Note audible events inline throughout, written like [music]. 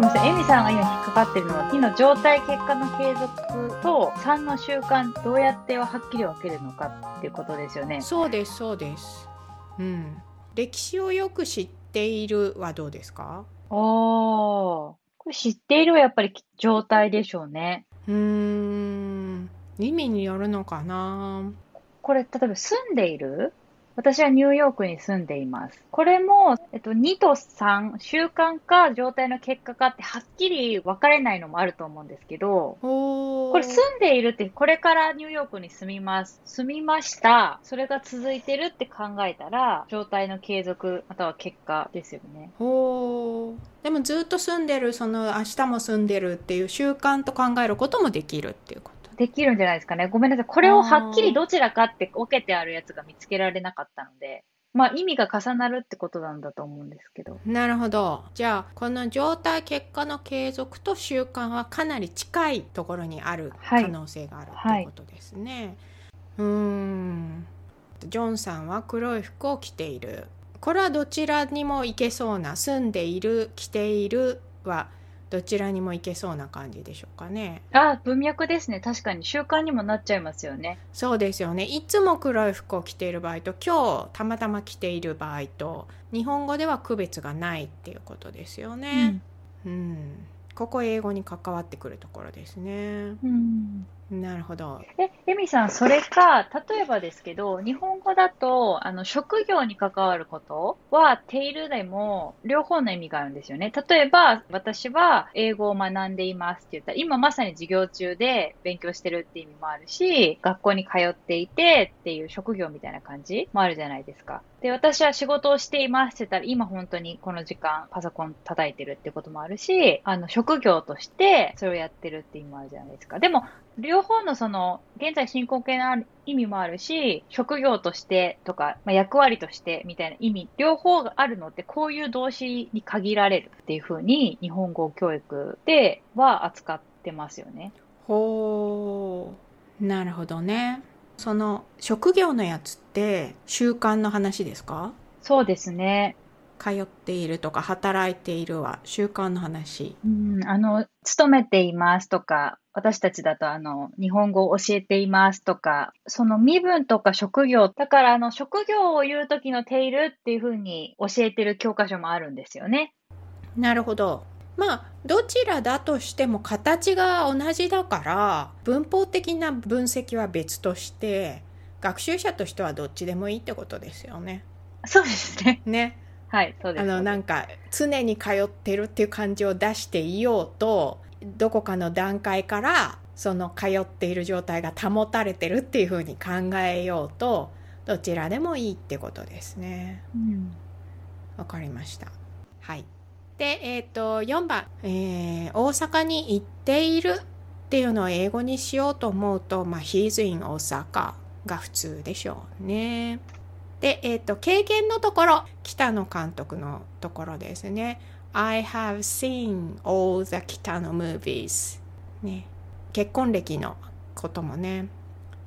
ごめんなさい。エミさんが今引っかかってるのは、2の状態結果の継続と3の習慣、どうやってはっきり分けるのかっていうことですよね。そうですそうです。うん。歴史をよく知っているはどうですか？ああ。これ知っているはやっぱり状態でしょうね。うーん。意味によるのかな？これ、例えば住んでいる？私はニューヨークに住んでいます。これも、えっと、2と3、習慣か状態の結果かってはっきり分かれないのもあると思うんですけど、これ住んでいるって、これからニューヨークに住みます。住みました。それが続いてるって考えたら、状態の継続、または結果ですよね。でもずっと住んでるその明日も住んでるっていう習慣と考えることもできるっていうことできるんじゃないですかね。ごめんなさい。これをはっきりどちらかって分けてあるやつが見つけられなかったので、まあ意味が重なるってことなんだと思うんですけど。なるほど。じゃあこの状態結果の継続と習慣はかなり近いところにあるはい。可能性があるっていうことですね、うーん。ジョンさんは黒い服を着ている。これはどちらにも行けそうな住んでいる着ているはどちらにも行けそうな感じでしょうかね。あ、文脈ですね。確かに。習慣にもなっちゃいますよね。そうですよね。いつも黒い服を着ている場合と今日たまたま着ている場合と日本語では区別がないっていうことですよね、うん。ここ英語に関わってくるところですね。うん。なるほどえ、エミさん、それか、例えばですけど、日本語だと、あの、職業に関わることは、ているでも、両方の意味があるんですよね。例えば、私は英語を学んでいますって言ったら、今まさに授業中で勉強してるって意味もあるし、学校に通っていてっていう職業みたいな感じもあるじゃないですか。で、私は仕事をしていますって言ったら、今本当にこの時間パソコン叩いてるってこともあるし、あの、職業としてそれをやってるって意味もあるじゃないですか。でも、両方のその、現在進行形の意味もあるし、職業としてとか、まあ、役割としてみたいな意味、両方があるのって、こういう動詞に限られるっていうふうに、日本語教育では扱ってますよね。ほうなるほどねその職業のやつって習慣の話ですか？そうですね。通っているとか働いているは習慣の話うん、あの、勤めていますとか、私たちだとあの、日本語を教えていますとか、その身分とか職業、だからあの、職業を言う時のているっていうふうに教えてる教科書もあるんですよね。なるほどまあどちらだとしても形が同じだから文法的な分析は別として学習者としてはどっちでもいいってことですよね。そうですね。ね。はい、そうです。あのなんか常に通ってるっていう感じを出していようとどこかの段階からその通っている状態が保たれてるっていうふうに考えようとどちらでもいいってことですね。うんわかりました。はい。で、えっ、と、4番、えー大阪に行っているっていうのを英語にしようと思うと、まあ、He's in 大阪が普通でしょうね。で、えっ、と、経験のところ、北野監督のところですね。I have seen all the 北野 movies。ね。結婚歴のこともね。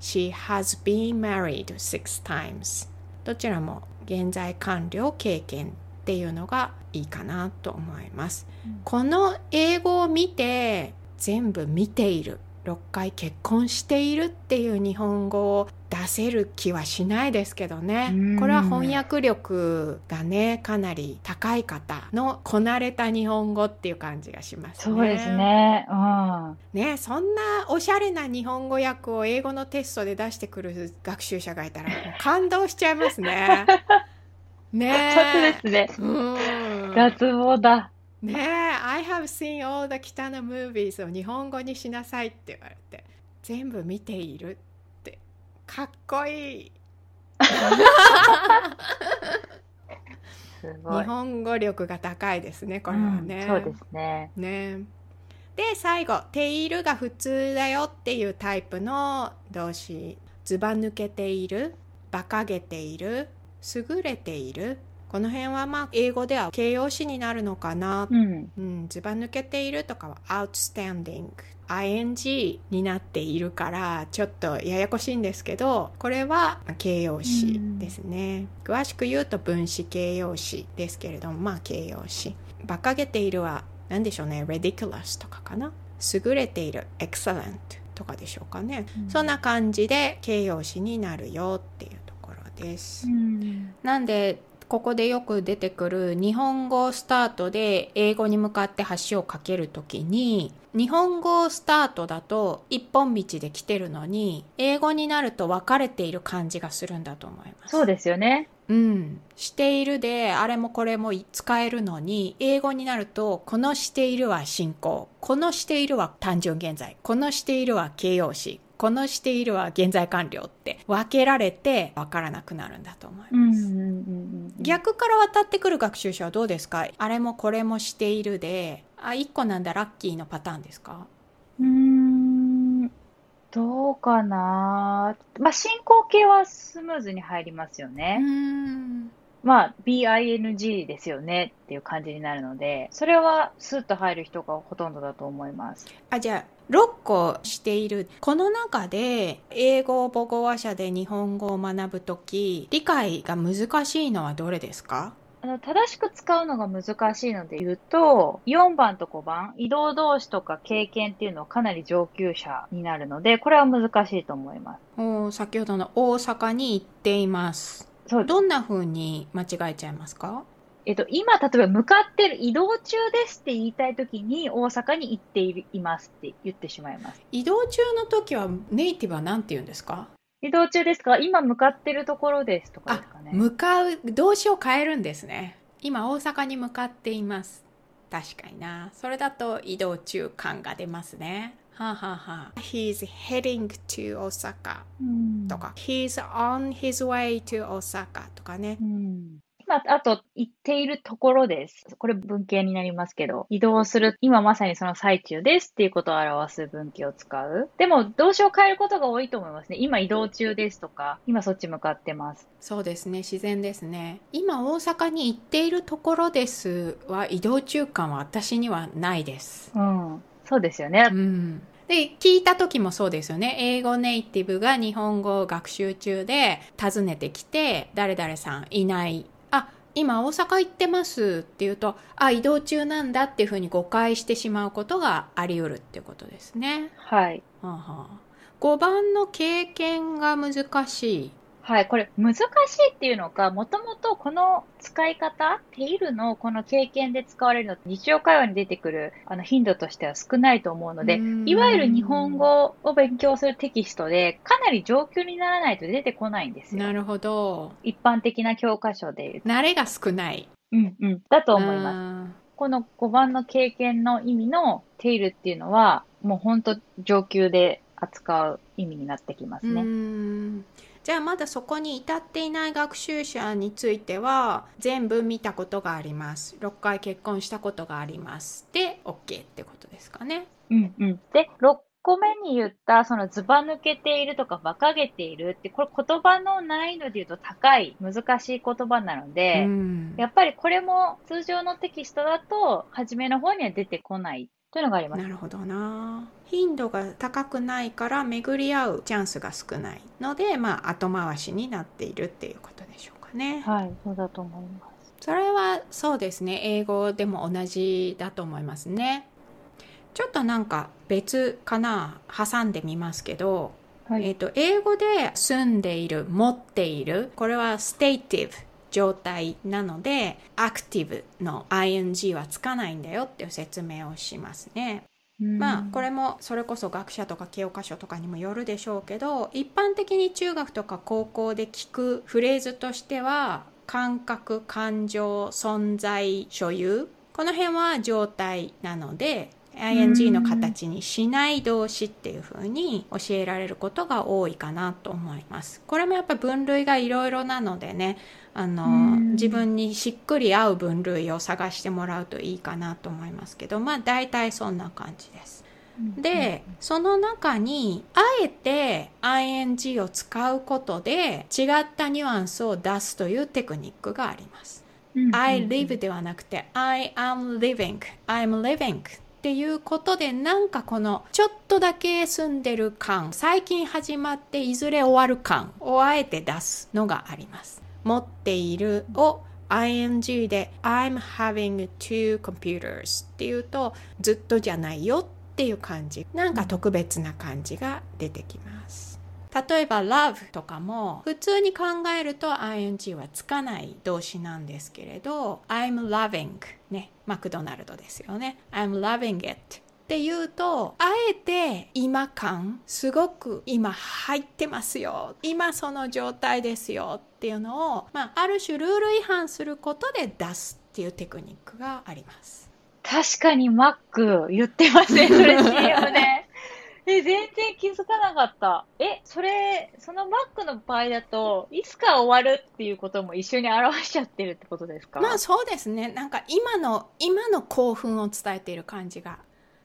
She has been married six times。どちらも現在完了経験っていうのがいいかなと思います。うんこの英語を見て全部見ている6回結婚しているっていう日本語を出せる気はしないですけどねうんこれは翻訳力がねかなり高い方のこなれた日本語っていう感じがしますね。そうですね。うん。ねそんなおしゃれな日本語訳を英語のテストで出してくる学習者がいたら感動しちゃいますね。[laughs] ね本当ですね。うん脱帽だ。ねえ「I have seen all the 北の movies」を日本語にしなさいって言われて全部見ているかっこいい。日。本語力が高いですねこれはね、うんそうですね。ね。で最後「ている」が普通だよっていうタイプの動詞。ずば抜けている馬鹿げている優れているこの辺はまあ英語では形容詞になるのかな。うん。うん、ずば抜けているとかは outstanding ing になっているからちょっとややこしいんですけどこれは形容詞ですね、詳しく言うと分詞形容詞ですけれどもまあ形容詞。馬鹿げているはなんでしょうね。ridiculous とかかな。優れている excellent とかでしょうかね、うん。そんな感じで形容詞になるよっていうところです、うん。なんでここでよく出てくる日本語スタートで英語に向かって橋を架けるときに日本語スタートだと一本道で来てるのに英語になると分かれている感じがするんだと思います。そうですよね。うん、しているであれもこれも使えるのに英語になるとこのしているは進行このしているは単純現在このしているは形容詞このしているは現在完了って分けられて分からなくなるんだと思います。うんうんうんうん逆から渡ってくる学習者はどうですか？あれもこれもしているで。あ1個なんだラッキーのパターンですか？うーん、どうかな。まあ、進行形はスムーズに入りますようね。んまあ、BING ですよねっていう感じになるので、それはスッと入る人がほとんどだと思います。あじゃあ6個しているこの中で英語母語話者で日本語を学ぶとき理解が難しいのはどれですか？あの正しく使うのが難しいので言うと、4番と5番、移動動詞とか経験っていうのはかなり上級者になるので、これは難しいと思います。お先ほどの大阪に行っていますそう。どんな風に間違えちゃいますか？えっと、今、例えば向かってる移動中ですって言いたいときに、大阪に行っていますって言ってしまいます。移動中の時はネイティブは何て言うんですか？移動中ですか？今向かってるところですとかですかね。向かう動詞を変えるんですね。今大阪に向かっています。確かにな。それだと移動中感が出ますねはあ、はあはあ、He's heading to Osaka うんとか、He's on his way to Osaka とかねうん今、あと、行っているところです。これ文型になりますけど、移動する、今まさにその最中ですっていうことを表す文型を使う。でも、動詞を変えることが多いと思いますね。今移動中ですとか、今そっち向かってます。そうですね自然ですね今大阪に行っているところですは移動中感は私にはないですうん。そうですよね。う。ん。で聞いた時もそうですよね。英語ネイティブが日本語を学習中で訪ねてきて誰々さんいない。あ今大阪行ってますって言うとあ移動中なんだっていうふうに誤解してしまうことがあり得るってことですね、はい。はあはあ、5番の経験が難しいはい、これ難しいっていうのか、もともとこの使い方、テイルのこの経験で使われるのって日常会話に出てくるあの頻度としては少ないと思うのでいわゆる日本語を勉強するテキストでかなり上級にならないと出てこないんですよ。なるほど一般的な教科書で。慣れが少ないうんうん。だとと思います。この5番の経験の意味のテイルっていうのは、もう本当上級で扱う意味になってきますね。んじゃあまだそこに至っていない学習者については全部見たことがあります。6回結婚したことがあります。で OK ってことですかね。うんうん。で、6個目に言った、そのずば抜けているとか馬鹿げているって、これ言葉の難易度で言うと高い、難しい言葉なので、うん。やっぱりこれも通常のテキストだと、初めの方には出てこないというのがあります。なるほどな頻度が高くないから巡り合うチャンスが少ないのでまあ後回しになっているっていうことでしょうかねはい、そうだと思います。それはそうですね英語でも同じだと思いますねちょっとなんか別かな挟んでみますけど、はい。えー、と英語で住んでいる持っているこれはステイティブ状態なのでアクティブの ing はつかないんだよっていう説明をしますねまあこれもそれこそ学者とか教科書とかにもよるでしょうけど一般的に中学とか高校で聞くフレーズとしては感覚感情存在所有。この辺は状態なので ing の形にしない動詞っていう風に教えられることが多いかなと思います。これもやっぱ分類がいろいろなのでねあのうん。自分にしっくり合う分類を探してもらうといいかなと思いますけどまあ大体そんな感じです。で、その中にあえて ing を使うことで違ったニュアンスを出すというテクニックがあります。I live ではなくて I am living, I'm living っていうことでなんかこのちょっとだけ住んでる感最近始まっていずれ終わる感をあえて出すのがあります。持っているを ing で I'm having two computers っていうとずっとじゃないよっていう感じ。なんか特別な感じが出てきます。例えば love とかも普通に考えると ing はつかない動詞なんですけれど I'm loving ねマクドナルドですよね。I'm loving it っていうとあえて今感すごく今入ってますよ今その状態ですよっていうのを、まあ、ある種ルール違反することで出すっていうテクニックがあります確かにマック言ってますね、それ CM ね。[laughs] え、全然気づかなかった。え、それ、そのマックの場合だと、いつか終わるっていうことも一緒に表しちゃってるってことですか？まあそうですねなんか今の今の興奮を伝えている感じが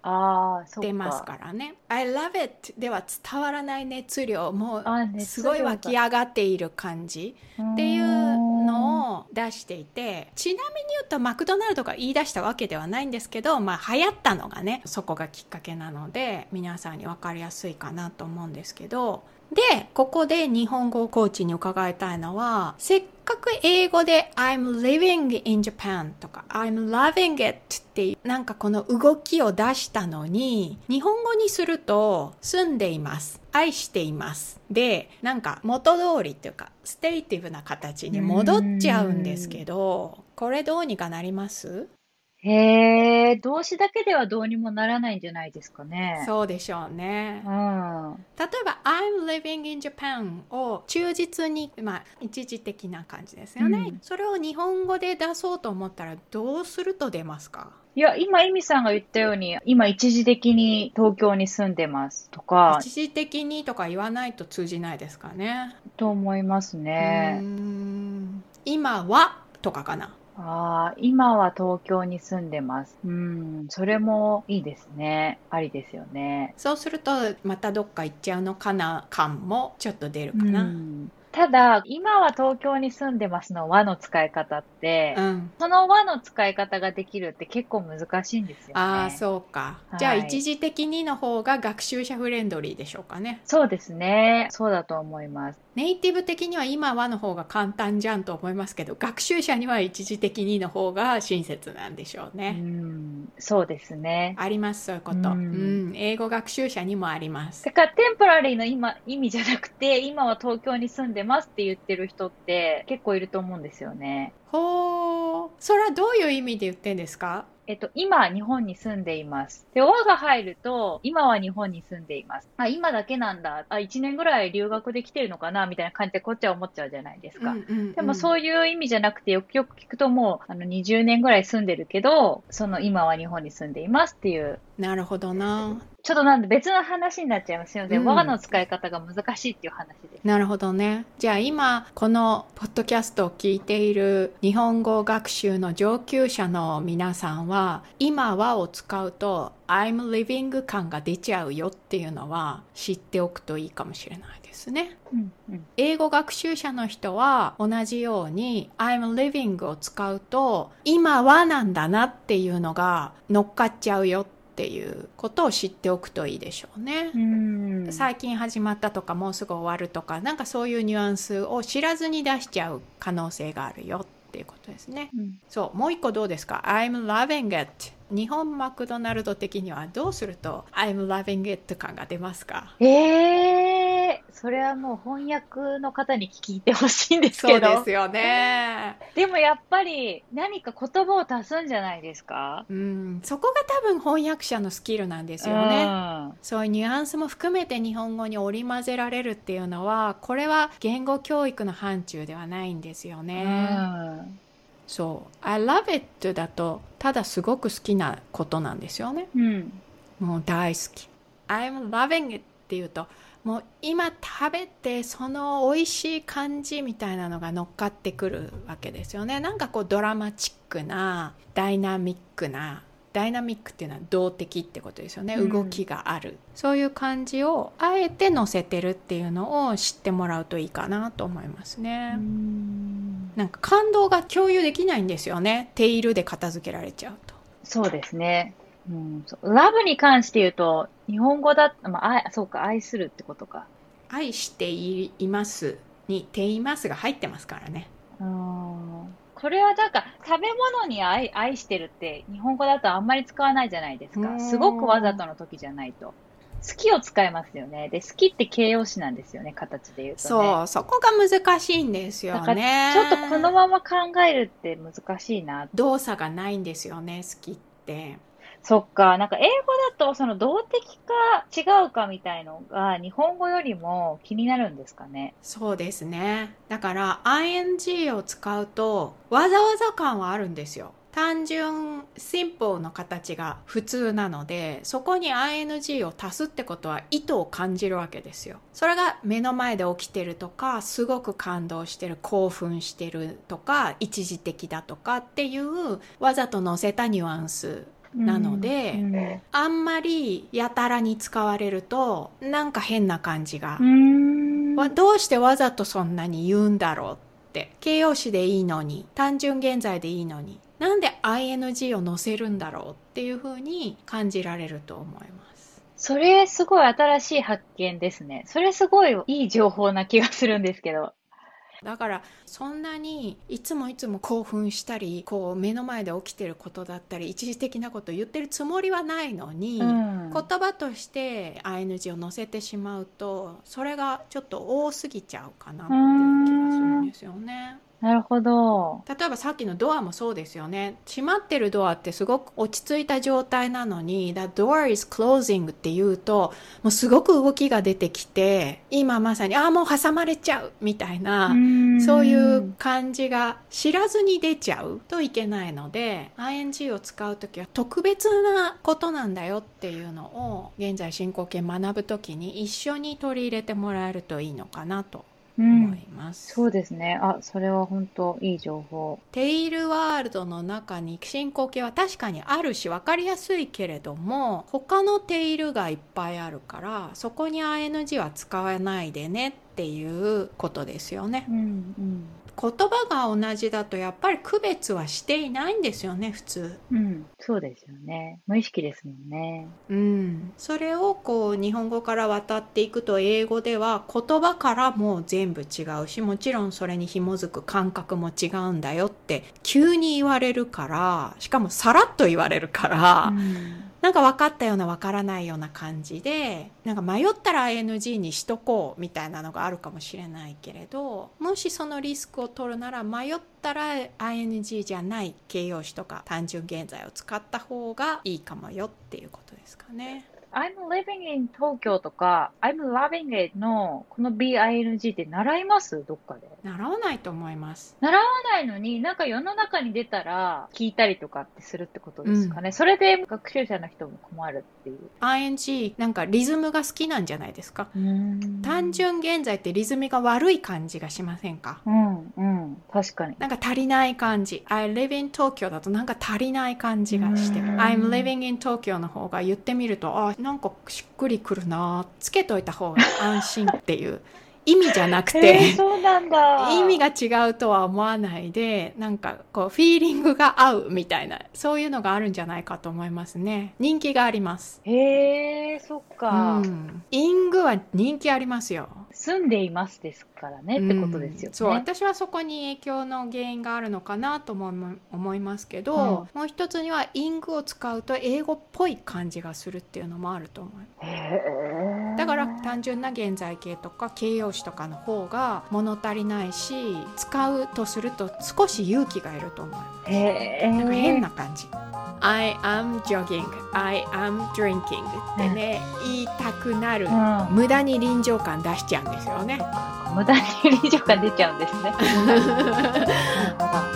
あ。出ますからね。I love it では伝わらない熱量。もあうすごい湧き上がっている感じ。っっていうのを出していてちなみに言うとマクドナルドが言い出したわけではないんですけど、まあ、流行ったのがねそこがきっかけなので皆さんに分かりやすいかなと思うんですけどでここで日本語コーチに伺いたいのはせっかく英語で I'm living in Japan とか I'm loving it っていうなんかこの動きを出したのに日本語にすると住んでいます。愛しています。でなんか元通りっていうかステイティブな形に戻っちゃうんですけどこれどうにかなります？へえ、動詞だけではどうにもならないんじゃないですかね。そうでしょうね。うん。例えば「I'm living in Japan」を忠実に、まあ、一時的な感じですよね、うん。それを日本語で出そうと思ったらどうすると出ますか？いや、今、エミさんが言ったように、今一時的に東京に住んでますとか、一時的にとか言わないと通じないですかね。と思いますうーね。ん。今は？とかかなああ、今は東京に住んでます。うん、それもいいですね。ありですよね。そうするとまたどっか行っちゃうのかな感もちょっと出るかうな、ん、ただ、今は東京に住んでますの和の使い方って、うんその和の使い方ができるって結構難しいんですよね。ああそうか、はいじゃあ一時的にの方が学習者フレンドリーでしょうかねそうですね。そうだと思います。ネイティブ的には今はの方が簡単じゃんと思いますけど学習者には一時的にの方が親切なんでしょううね、ん、そうですね。ありますそういうこと、ううん。ん英語学習者にもあります。だから、テンポラリーの今、意味じゃなくて、今は東京に住んでますって言ってる人って結構いると思うんですよね。ほうそれはどういう意味で言ってんですか？えっと、今、日本に住んでいます。で、和が入ると、今は日本に住んでいます。あ、今だけなんだ。あ、1年ぐらい留学できてるのかなみたいな感じでこっちは思っちゃうじゃないですか。でもうそういう意味じゃなくて、よくよく聞くともう、あの、20年ぐらい住んでるけど、その今は日本に住んでいますっていう、んなるほどなちょっとなんで別の話になっちゃいますよね。うん和の使い方が難しいっていう話です。なるほどねじゃあ今このポッドキャストを聞いている日本語学習の上級者の皆さんは今はを使うと I'm living 感が出ちゃうよっていうのは知っておくといいかもしれないですねうんうん。英語学習者の人は同じように I'm living を使うと今はなんだなっていうのが乗っかっちゃうよっていうことを知っておくといいでしょうね。うん。最近始まったとかもうすぐ終わるとかなんかそういうニュアンスを知らずに出しちゃう可能性があるよっていうことですね。うんそう、もう一個どうですか ?I'm loving it。日本マクドナルド的にはどうすると I'm loving it 感が出ますか？ええそれはもう翻訳の方に聞いてほしいんですそけど。うですよね。でもやっぱり何か言葉を足すんじゃないですか？うん、そこが多分翻訳者のスキルなんですよね。そういうニュアンスも含めて日本語に織り交ぜられるっていうのはこれは言語教育の範疇ではないんですようね。ん。そう「I love it」だとただすごく好きなことなんですよね。うん。もう大好き。I'm loving it っていうともう今食べてその美味しい感じみたいなのが乗っかってくるわけですよね。なんかこうドラマチックなダイナミックなダイナミックっていうのは動的ってことですよね、うん。動きがある。そういう感じをあえて乗せてるっていうのを知ってもらうといいかなと思いますね、うん。なんか感動が共有できないんですよね。テイルで片付けられちゃうと。そうですね。うん、ラブに関して言うと、日本語だ、まあ、あそうか、愛するってことか。愛していますに「ています」が入ってますからねうんこれはなんか食べ物に愛愛してるって日本語だとあんまり使わないじゃないですか。すごくわざとの時じゃないと。好きを使いますよね。で、好きって形容詞なんですよね、形で言うと、ね。そう、そこが難しいんですよね。ちょっとこのまま考えるって難しいな。動作がないんですよね、好きって。そっか、なんか英語だとその動的か違うかみたいのが日本語よりも気になるんですかね？そうですね。だから ing を使うとわざわざ感はあるんですよ。単純シンプルの形が普通なのでそこに ing を足すってことは意図を感じるわけですよそれが目の前で起きてるとかすごく感動してる興奮してるとか一時的だとかっていうわざと載せたニュアンスなので、うんうん、あんまりやたらに使われるとなんか変な感じが、どうしてわざとそんなに言うんだろうって形容詞でいいのに単純現在でいいのになんで ing を載せるんだろうっていうふうに感じられると思います。それすごい新しい発見ですね。それすごいいい情報な気がするんですけど。だからそんなにいつもいつも興奮したりこう目の前で起きてることだったり一時的なことを言ってるつもりはないのに、うん、言葉として ING を載せてしまうとそれがちょっと多すぎちゃうかなって。いう気がするんですよね。なるほど。例えばさっきのドアもそうですよね。閉まってるドアってすごく落ち着いた状態なのに、that door is closing って言うと、もうすごく動きが出てきて、今まさに、ああ、もう挟まれちゃうみたいな、そういう感じが知らずに出ちゃうといけないので、ing を使うときは特別なことなんだよっていうのを、現在進行形学ぶときに一緒に取り入れてもらえるといいのかなと思います、うん、そうですね。あそれは本当いい情報。テイルワールドの中に進行形は確かにあるし分かりやすいけれども他のテイルがいっぱいあるからそこに ING は使わないでねっていうことですよね、うんうん言葉が同じだとやっぱり区別はしていないんですよね普通。うんそうですよね。無意識ですもんね。うん。それをこう日本語から渡っていくと英語では言葉からも全部違うしもちろんそれに紐づく感覚も違うんだよって急に言われるからしかもさらっと言われるから、うんなんか分かったような分からないような感じでなんか迷ったら ING にしとこうみたいなのがあるかもしれないけれどもしそのリスクを取るなら迷ったら ING じゃない形容詞とか単純現在を使った方がいいかもよっていうことですかね。I'm living in 東京とか I'm loving it のこの BING って習います？どっかで。習わないと思います。習わないのになんか世の中に出たら聞いたりとかってするってことですかね。うん、それで学習者の人も困るっていう。ING なんかリズムが好きなんじゃないですか。単純現在ってリズムが悪い感じがしませんか？うんうん。確かに。なんか足りない感じ。I live in Tokyo だとなんか足りない感じがして。I'm living in Tokyo の方が言ってみると、あ、なんかしっくりくるなつけといた方が安心っていう意味じゃなくて、えー、そうなんだ。意味が違うとは思わないでなんかこうフィーリングが合うみたいなそういうのがあるんじゃないかと思いますね。人気があります。へえー、そっか、うん、イングは人気ありますよ。住んでいますですからね、ってことですよね。そう私はそこに影響の原因があるのかなとも思いますけど、うん、もう一つにはイングを使うと英語っぽい感じがするっていうのもあると思いますだから単純な現在形とか形容詞とかの方が物足りないし使うとすると少し勇気がいると思いますなんか変な感じ。I am jogging. I am drinking. ってね、言いたくなる、うん、無駄に臨場感出しちゃうんですよね。無駄に臨場感出ちゃうんですね [laughs]